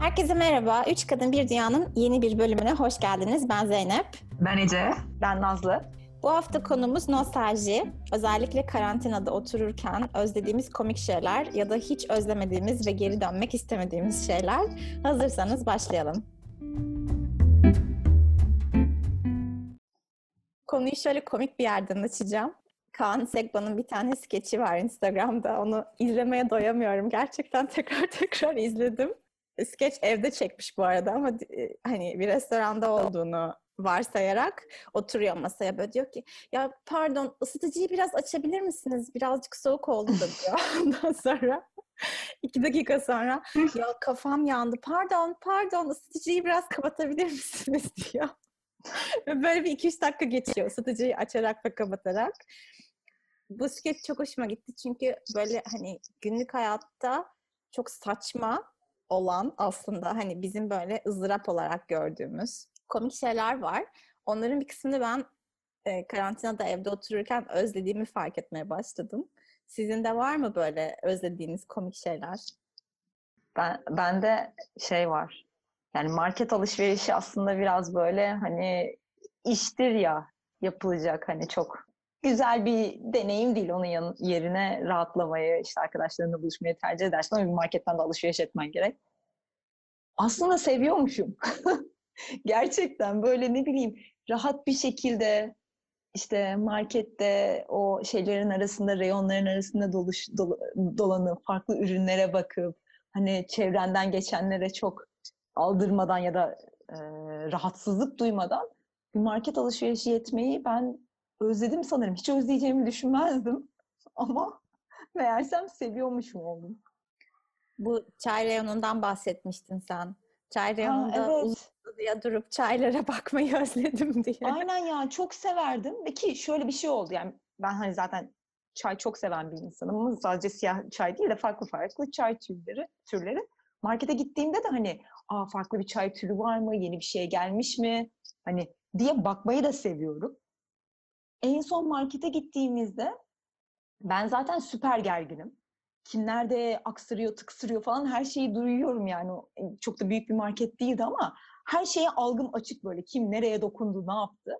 Herkese merhaba. Üç Kadın Bir Dünya'nın yeni bir bölümüne hoş geldiniz. Ben Zeynep. Ben Ece. Ben Nazlı. Bu hafta konumuz nostalji. Özellikle karantinada otururken özlediğimiz komik şeyler ya da hiç özlemediğimiz ve geri dönmek istemediğimiz şeyler. Hazırsanız başlayalım. Konuyu şöyle komik bir yerden açacağım. Kaan Sekban'ın bir tane skeçi var Instagram'da. Onu izlemeye doyamıyorum. Gerçekten tekrar tekrar izledim. Skeç evde çekmiş bu arada ama e, hani bir restoranda olduğunu varsayarak oturuyor masaya böyle diyor ki ya pardon ısıtıcıyı biraz açabilir misiniz? Birazcık soğuk oldu da diyor. Ondan sonra iki dakika sonra ya kafam yandı. Pardon pardon ısıtıcıyı biraz kapatabilir misiniz diyor. Böyle bir iki üç dakika geçiyor ısıtıcıyı açarak ve kapatarak. Bu skeç çok hoşuma gitti çünkü böyle hani günlük hayatta çok saçma olan aslında hani bizim böyle ızdırap olarak gördüğümüz komik şeyler var. Onların bir kısmını ben e, karantinada evde otururken özlediğimi fark etmeye başladım. Sizin de var mı böyle özlediğiniz komik şeyler? Ben bende şey var. Yani market alışverişi aslında biraz böyle hani iştir ya yapılacak hani çok güzel bir deneyim değil. Onun yan, yerine rahatlamayı, işte arkadaşlarınla buluşmayı tercih edersin ama bir marketten de alışveriş etmen gerek. Aslında seviyormuşum. Gerçekten böyle ne bileyim rahat bir şekilde işte markette o şeylerin arasında, reyonların arasında doluş, dol, dolanıp farklı ürünlere bakıp hani çevrenden geçenlere çok aldırmadan ya da e, rahatsızlık duymadan bir market alışverişi yetmeyi ben özledim sanırım. Hiç özleyeceğimi düşünmezdim. Ama meğersem seviyormuşum oldum. Bu çay reyonundan bahsetmiştin sen. Çay reyonunda evet. uzun durup çaylara bakmayı özledim diye. Aynen ya çok severdim. Ve ki şöyle bir şey oldu yani ben hani zaten çay çok seven bir insanım. Sadece siyah çay değil de farklı farklı çay türleri, türleri. Markete gittiğimde de hani Aa, farklı bir çay türü var mı? Yeni bir şey gelmiş mi? Hani diye bakmayı da seviyorum. En son markete gittiğimizde ben zaten süper gerginim. Kim nerede aksırıyor, tıksırıyor falan her şeyi duyuyorum yani. Çok da büyük bir market değildi ama her şeye algım açık böyle. Kim nereye dokundu, ne yaptı.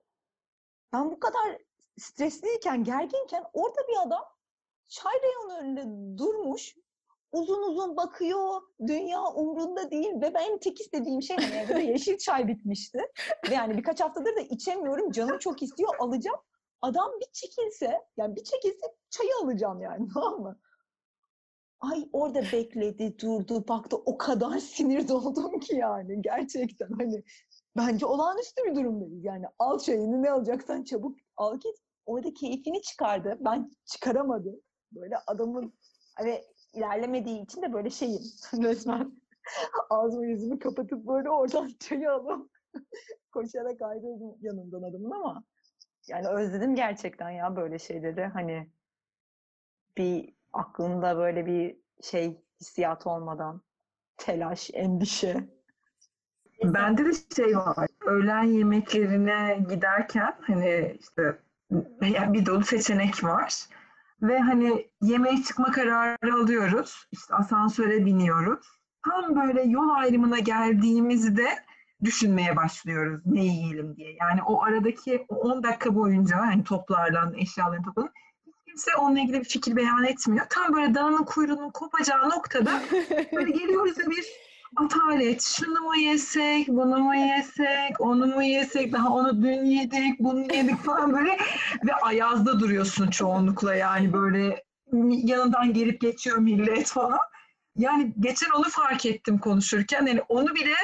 Ben bu kadar stresliyken, gerginken orada bir adam çay reyonu önünde durmuş. Uzun uzun bakıyor. Dünya umrunda değil. Ve benim tek istediğim şey hani evde yeşil çay bitmişti. Ve yani birkaç haftadır da içemiyorum. Canım çok istiyor. Alacağım. Adam bir çekilse, yani bir çekilse çayı alacağım yani tamam mı? Ay orada bekledi, durdu, baktı. O kadar sinir doldum ki yani gerçekten hani bence olağanüstü bir durumdayız. Yani al çayını ne alacaksan çabuk al git. Orada keyfini çıkardı. Ben çıkaramadım. Böyle adamın hani ilerlemediği için de böyle şeyim resmen ağzımı yüzümü kapatıp böyle oradan çayı alıp koşarak ayrıldım yanından adamın ama yani özledim gerçekten ya böyle şeyleri hani bir aklında böyle bir şey hissiyat olmadan telaş, endişe. Bende de şey var. Öğlen yemeklerine giderken hani işte bir dolu seçenek var. Ve hani yemeğe çıkma kararı alıyoruz. İşte asansöre biniyoruz. Tam böyle yol ayrımına geldiğimizde düşünmeye başlıyoruz ne yiyelim diye. Yani o aradaki 10 dakika boyunca hani toplarla eşyalarını toplanıp kimse onunla ilgili bir fikir beyan etmiyor. Tam böyle dağının kuyruğunun kopacağı noktada böyle geliyoruz da bir atalet. Şunu mu yesek, bunu mu yesek, onu mu yesek, daha onu dün yedik, bunu yedik falan böyle ve ayazda duruyorsun çoğunlukla yani böyle yanından gelip geçiyor millet falan. Yani geçen onu fark ettim konuşurken. Yani onu bile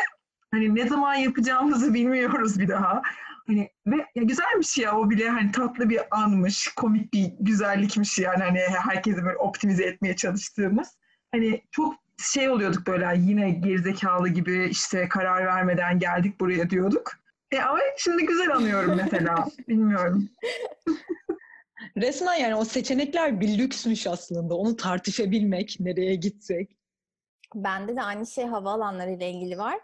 hani ne zaman yapacağımızı bilmiyoruz bir daha. Hani ve ya güzelmiş ya o bile hani tatlı bir anmış, komik bir güzellikmiş yani hani herkesi böyle optimize etmeye çalıştığımız. Hani çok şey oluyorduk böyle yine gerizekalı gibi işte karar vermeden geldik buraya diyorduk. E ama şimdi güzel anıyorum mesela. Bilmiyorum. Resmen yani o seçenekler bir lüksmüş aslında. Onu tartışabilmek, nereye gitsek. Bende de aynı şey havaalanları ile ilgili var.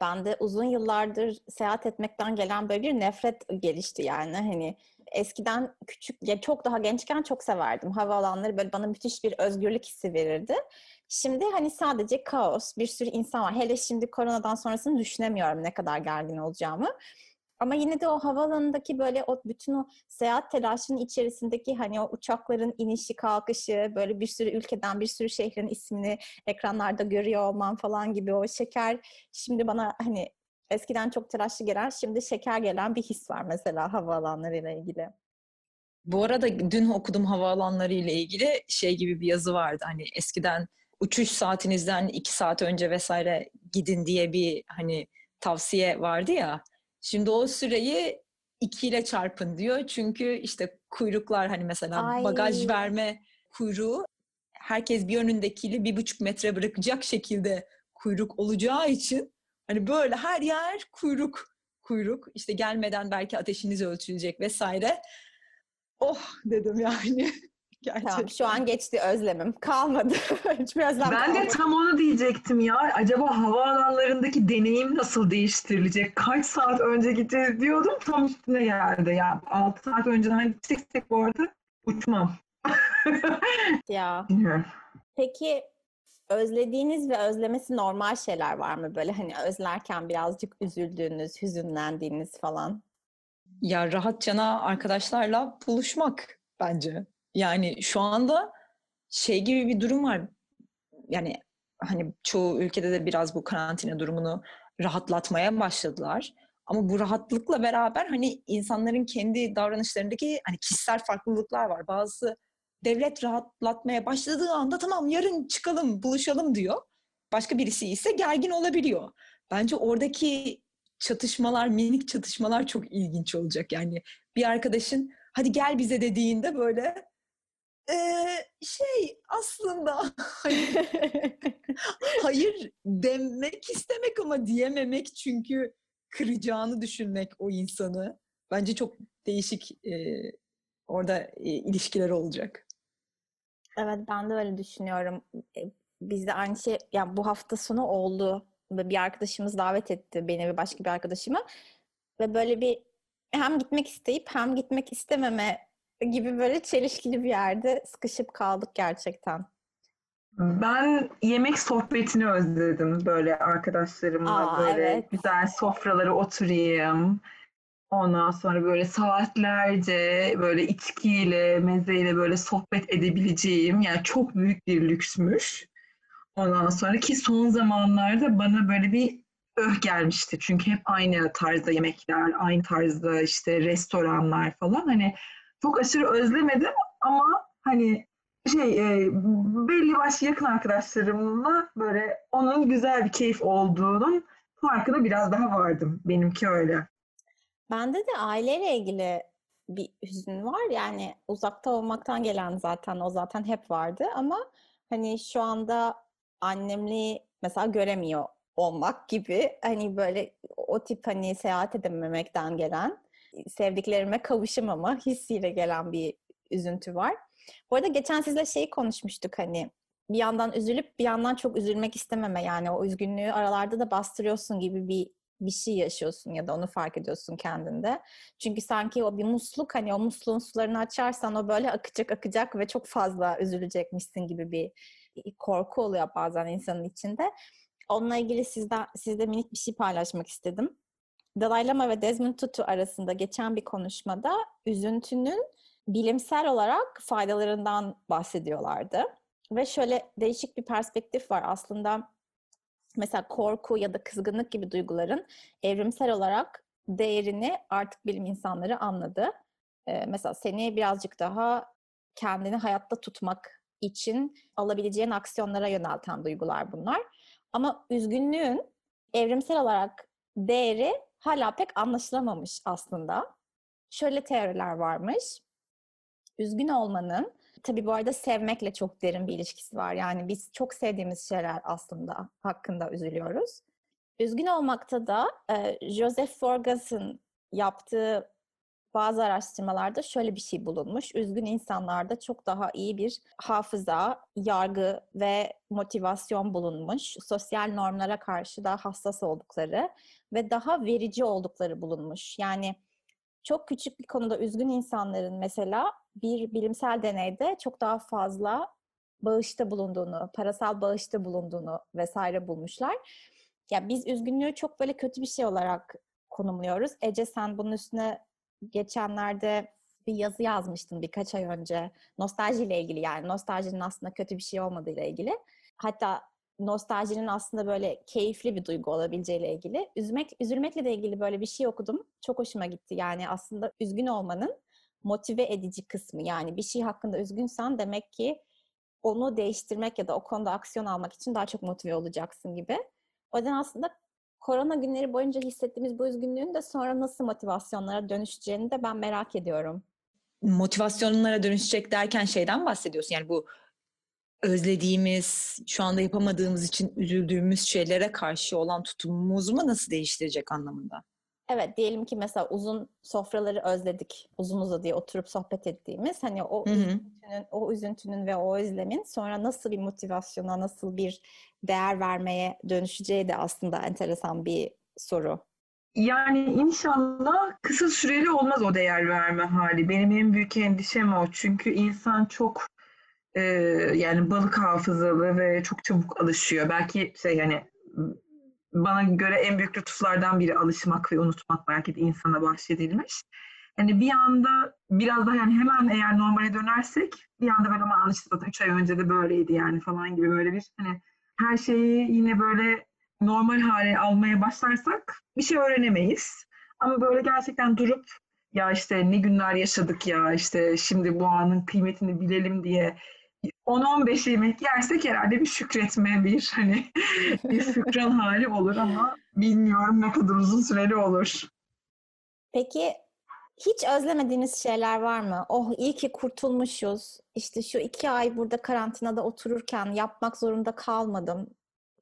Bende uzun yıllardır seyahat etmekten gelen böyle bir nefret gelişti yani. Hani eskiden küçük, ya çok daha gençken çok severdim. Havaalanları böyle bana müthiş bir özgürlük hissi verirdi. Şimdi hani sadece kaos, bir sürü insan var. Hele şimdi koronadan sonrasını düşünemiyorum ne kadar gergin olacağımı. Ama yine de o havaalanındaki böyle o bütün o seyahat telaşının içerisindeki hani o uçakların inişi kalkışı böyle bir sürü ülkeden bir sürü şehrin ismini ekranlarda görüyor olman falan gibi o şeker şimdi bana hani eskiden çok telaşlı gelen şimdi şeker gelen bir his var mesela havaalanlarıyla ilgili. Bu arada dün okudum havaalanları ile ilgili şey gibi bir yazı vardı. Hani eskiden uçuş saatinizden iki saat önce vesaire gidin diye bir hani tavsiye vardı ya. Şimdi o süreyi ikiyle çarpın diyor. Çünkü işte kuyruklar hani mesela Ay. bagaj verme kuyruğu herkes bir önündekiyle bir buçuk metre bırakacak şekilde kuyruk olacağı için hani böyle her yer kuyruk kuyruk işte gelmeden belki ateşiniz ölçülecek vesaire. Oh dedim yani. Gerçekten. Tamam şu an geçti özlemim. Kalmadı. Hiçbir özlem Ben de kalmadı. tam onu diyecektim ya. Acaba havaalanlarındaki deneyim nasıl değiştirilecek? Kaç saat önce gideceğiz diyordum. Tam üstüne geldi. Ya 6 saat önceden gideceksek bu arada uçmam. Ya. Bilmiyorum. Peki özlediğiniz ve özlemesi normal şeyler var mı? Böyle hani özlerken birazcık üzüldüğünüz, hüzünlendiğiniz falan. Ya rahatçana arkadaşlarla buluşmak bence. Yani şu anda şey gibi bir durum var. Yani hani çoğu ülkede de biraz bu karantina durumunu rahatlatmaya başladılar. Ama bu rahatlıkla beraber hani insanların kendi davranışlarındaki hani kişisel farklılıklar var. Bazısı devlet rahatlatmaya başladığı anda tamam yarın çıkalım, buluşalım diyor. Başka birisi ise gergin olabiliyor. Bence oradaki çatışmalar, minik çatışmalar çok ilginç olacak. Yani bir arkadaşın hadi gel bize dediğinde böyle "Ee, şey aslında hani hayır demek istemek ama diyememek çünkü kıracağını düşünmek o insanı. Bence çok değişik e, orada e, ilişkiler olacak. Evet ben de öyle düşünüyorum. E, Bizde aynı şey yani bu hafta sonu oldu. Ve bir arkadaşımız davet etti beni ve başka bir arkadaşımı. Ve böyle bir hem gitmek isteyip hem gitmek istememe gibi böyle çelişkili bir yerde sıkışıp kaldık gerçekten. Ben yemek sohbetini özledim böyle arkadaşlarımla Aa, böyle evet. güzel sofralara oturayım. Ondan sonra böyle saatlerce böyle içkiyle, mezeyle böyle sohbet edebileceğim yani çok büyük bir lüksmüş. Ondan sonra ki son zamanlarda bana böyle bir öh gelmişti. Çünkü hep aynı tarzda yemekler, aynı tarzda işte restoranlar falan. Hani çok aşırı özlemedim ama hani şey e, belli başlı yakın arkadaşlarımla böyle onun güzel bir keyif olduğunun farkına biraz daha vardım. Benimki öyle. Bende de aileyle ilgili bir hüzün var. Yani uzakta olmaktan gelen zaten o zaten hep vardı ama hani şu anda annemli mesela göremiyor olmak gibi hani böyle o tip hani seyahat edememekten gelen sevdiklerime kavuşamama hissiyle gelen bir üzüntü var. Bu arada geçen sizle şeyi konuşmuştuk hani bir yandan üzülüp bir yandan çok üzülmek istememe yani o üzgünlüğü aralarda da bastırıyorsun gibi bir bir şey yaşıyorsun ya da onu fark ediyorsun kendinde. Çünkü sanki o bir musluk hani o musluğun sularını açarsan o böyle akacak akacak ve çok fazla üzülecekmişsin gibi bir korku oluyor bazen insanın içinde. Onunla ilgili sizden, sizde minik bir şey paylaşmak istedim. Dalai Lama ve Desmond Tutu arasında geçen bir konuşmada üzüntünün bilimsel olarak faydalarından bahsediyorlardı. Ve şöyle değişik bir perspektif var aslında. Mesela korku ya da kızgınlık gibi duyguların evrimsel olarak değerini artık bilim insanları anladı. Ee, mesela seni birazcık daha kendini hayatta tutmak için alabileceğin aksiyonlara yönelten duygular bunlar. Ama üzgünlüğün evrimsel olarak değeri hala pek anlaşılamamış aslında. Şöyle teoriler varmış. Üzgün olmanın, tabii bu arada sevmekle çok derin bir ilişkisi var. Yani biz çok sevdiğimiz şeyler aslında hakkında üzülüyoruz. Üzgün olmakta da e, Joseph Forgas'ın yaptığı bazı araştırmalarda şöyle bir şey bulunmuş. Üzgün insanlarda çok daha iyi bir hafıza, yargı ve motivasyon bulunmuş. Sosyal normlara karşı daha hassas oldukları ve daha verici oldukları bulunmuş. Yani çok küçük bir konuda üzgün insanların mesela bir bilimsel deneyde çok daha fazla bağışta bulunduğunu, parasal bağışta bulunduğunu vesaire bulmuşlar. Ya biz üzgünlüğü çok böyle kötü bir şey olarak konumluyoruz. Ece sen bunun üstüne geçenlerde bir yazı yazmıştın birkaç ay önce. Nostaljiyle ilgili yani nostaljinin aslında kötü bir şey olmadığıyla ilgili. Hatta nostaljinin aslında böyle keyifli bir duygu olabileceğiyle ilgili. Üzmek, üzülmekle de ilgili böyle bir şey okudum. Çok hoşuma gitti. Yani aslında üzgün olmanın motive edici kısmı. Yani bir şey hakkında üzgünsen demek ki onu değiştirmek ya da o konuda aksiyon almak için daha çok motive olacaksın gibi. O yüzden aslında korona günleri boyunca hissettiğimiz bu üzgünlüğün de sonra nasıl motivasyonlara dönüşeceğini de ben merak ediyorum. Motivasyonlara dönüşecek derken şeyden bahsediyorsun. Yani bu özlediğimiz, şu anda yapamadığımız için üzüldüğümüz şeylere karşı olan tutumumuzu mu nasıl değiştirecek anlamında? Evet diyelim ki mesela uzun sofraları özledik. Uzun uzadıya oturup sohbet ettiğimiz hani o Hı hı. üzüntünün, o üzüntünün ve o özlemin sonra nasıl bir motivasyona, nasıl bir değer vermeye dönüşeceği de aslında enteresan bir soru. Yani inşallah kısa süreli olmaz o değer verme hali. Benim en büyük endişem o. Çünkü insan çok e, yani balık hafızalı ve çok çabuk alışıyor. Belki şey yani bana göre en büyük lütuflardan biri alışmak ve unutmak belki de insana bahşedilmiş. Hani bir anda biraz daha yani hemen eğer normale dönersek bir anda böyle ama işte zaten 3 ay önce de böyleydi yani falan gibi böyle bir hani her şeyi yine böyle normal hale almaya başlarsak bir şey öğrenemeyiz. Ama böyle gerçekten durup ya işte ne günler yaşadık ya işte şimdi bu anın kıymetini bilelim diye 10-15 yemek yersek herhalde bir şükretme bir hani bir şükran hali olur ama bilmiyorum ne kadar uzun süreli olur. Peki hiç özlemediğiniz şeyler var mı? Oh iyi ki kurtulmuşuz. İşte şu iki ay burada karantinada otururken yapmak zorunda kalmadım.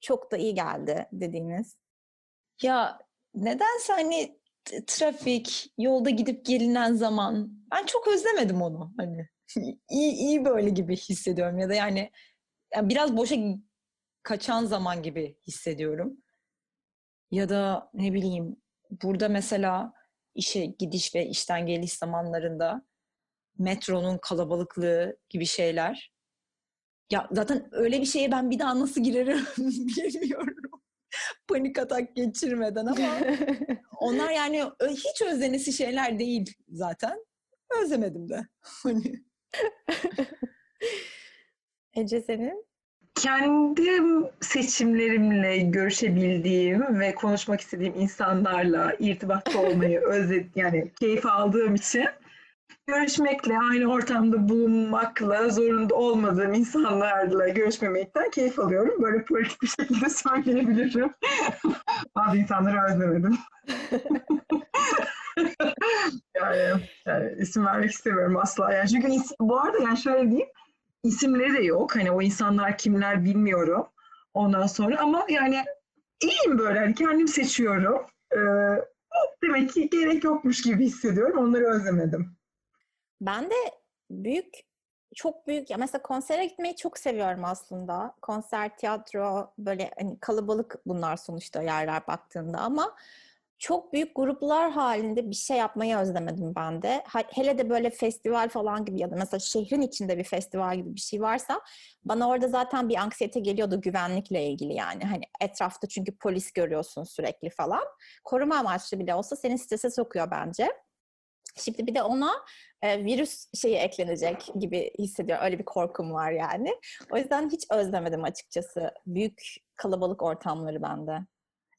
Çok da iyi geldi dediğiniz. Ya nedense hani trafik, yolda gidip gelinen zaman ben çok özlemedim onu hani. iyi iyi böyle gibi hissediyorum ya da yani, yani biraz boşa kaçan zaman gibi hissediyorum. Ya da ne bileyim burada mesela işe gidiş ve işten geliş zamanlarında metronun kalabalıklığı gibi şeyler. Ya zaten öyle bir şeye ben bir daha nasıl girerim bilmiyorum. Panik atak geçirmeden ama onlar yani hiç özlenesi şeyler değil zaten. Özlemedim de. Hani Ece senin? Kendim seçimlerimle görüşebildiğim ve konuşmak istediğim insanlarla irtibatta olmayı özledim yani keyif aldığım için görüşmekle, aynı ortamda bulunmakla zorunda olmadığım insanlarla görüşmemekten keyif alıyorum. Böyle politik bir şekilde söyleyebilirim. Bazı insanları özlemedim. yani, yani isim vermek istemiyorum asla. Yani çünkü is- bu arada yani şöyle diyeyim, isimleri de yok. Hani o insanlar kimler bilmiyorum. Ondan sonra ama yani iyiyim böyle. Hani kendim seçiyorum. Ee, demek ki gerek yokmuş gibi hissediyorum. Onları özlemedim. Ben de büyük, çok büyük ya mesela konsere gitmeyi çok seviyorum aslında. Konser, tiyatro böyle hani kalabalık bunlar sonuçta yerler baktığında ama çok büyük gruplar halinde bir şey yapmayı özlemedim ben de. Hele de böyle festival falan gibi ya da mesela şehrin içinde bir festival gibi bir şey varsa bana orada zaten bir anksiyete geliyordu güvenlikle ilgili yani. Hani etrafta çünkü polis görüyorsun sürekli falan. Koruma amaçlı bile olsa seni strese sokuyor bence. Şimdi bir de ona e, virüs şeyi eklenecek gibi hissediyorum. Öyle bir korkum var yani. O yüzden hiç özlemedim açıkçası. Büyük kalabalık ortamları bende.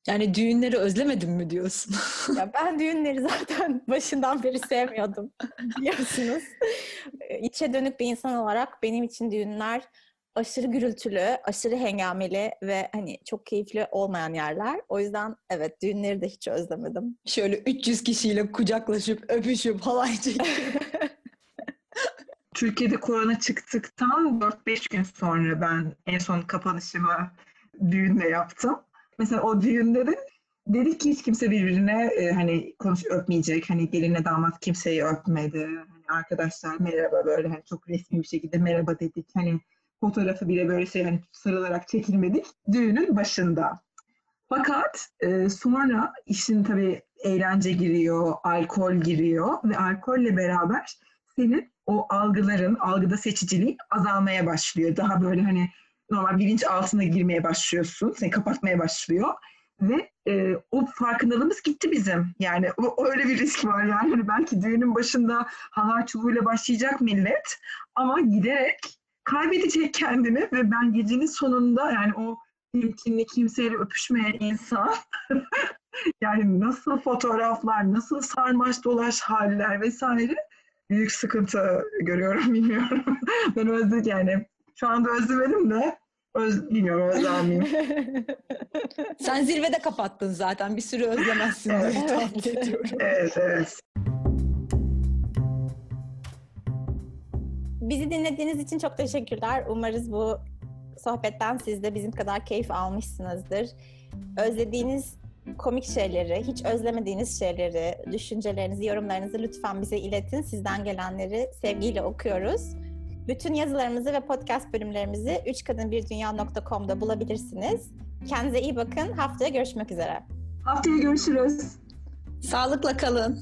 yani düğünleri özlemedim mi diyorsun? Ya ben düğünleri zaten başından beri sevmiyordum biliyorsunuz. İçe dönük bir insan olarak benim için düğünler aşırı gürültülü, aşırı hengameli ve hani çok keyifli olmayan yerler. O yüzden evet düğünleri de hiç özlemedim. Şöyle 300 kişiyle kucaklaşıp öpüşüp halay çekip Türkiye'de korona çıktıktan 4-5 gün sonra ben en son kapanışımı düğünle yaptım. Mesela o düğünde de dedik ki hiç kimse birbirine e, hani konuş öpmeyecek. Hani gelinle damat kimseyi öpmedi. Hani arkadaşlar merhaba böyle hani çok resmi bir şekilde merhaba dedik. Hani fotoğrafı bile böyle şey hani sarılarak çekilmedik. Düğünün başında. Fakat e, sonra işin tabii eğlence giriyor, alkol giriyor ve alkolle beraber senin o algıların, algıda seçiciliği azalmaya başlıyor. Daha böyle hani normal bilinç altına girmeye başlıyorsun, seni kapatmaya başlıyor ve e, o farkındalığımız gitti bizim. Yani o, öyle bir risk var yani. Hani belki düğünün başında halay çubuğuyla başlayacak millet ama giderek kaybedecek kendini ve ben gecenin sonunda yani o ilkinde kimseyle öpüşmeyen insan yani nasıl fotoğraflar, nasıl sarmaş dolaş haller vesaire büyük sıkıntı görüyorum bilmiyorum. ben özledim yani şu anda özlemedim de öz, bilmiyorum özler miyim? Sen zirvede kapattın zaten. Bir sürü özlemezsin Evet. evet evet. Bizi dinlediğiniz için çok teşekkürler. Umarız bu sohbetten siz de bizim kadar keyif almışsınızdır. Özlediğiniz komik şeyleri, hiç özlemediğiniz şeyleri, düşüncelerinizi, yorumlarınızı lütfen bize iletin. Sizden gelenleri sevgiyle okuyoruz. Bütün yazılarımızı ve podcast bölümlerimizi üçkadınbirdünya.com'da bulabilirsiniz. Kendinize iyi bakın. Haftaya görüşmek üzere. Haftaya görüşürüz. Sağlıkla kalın.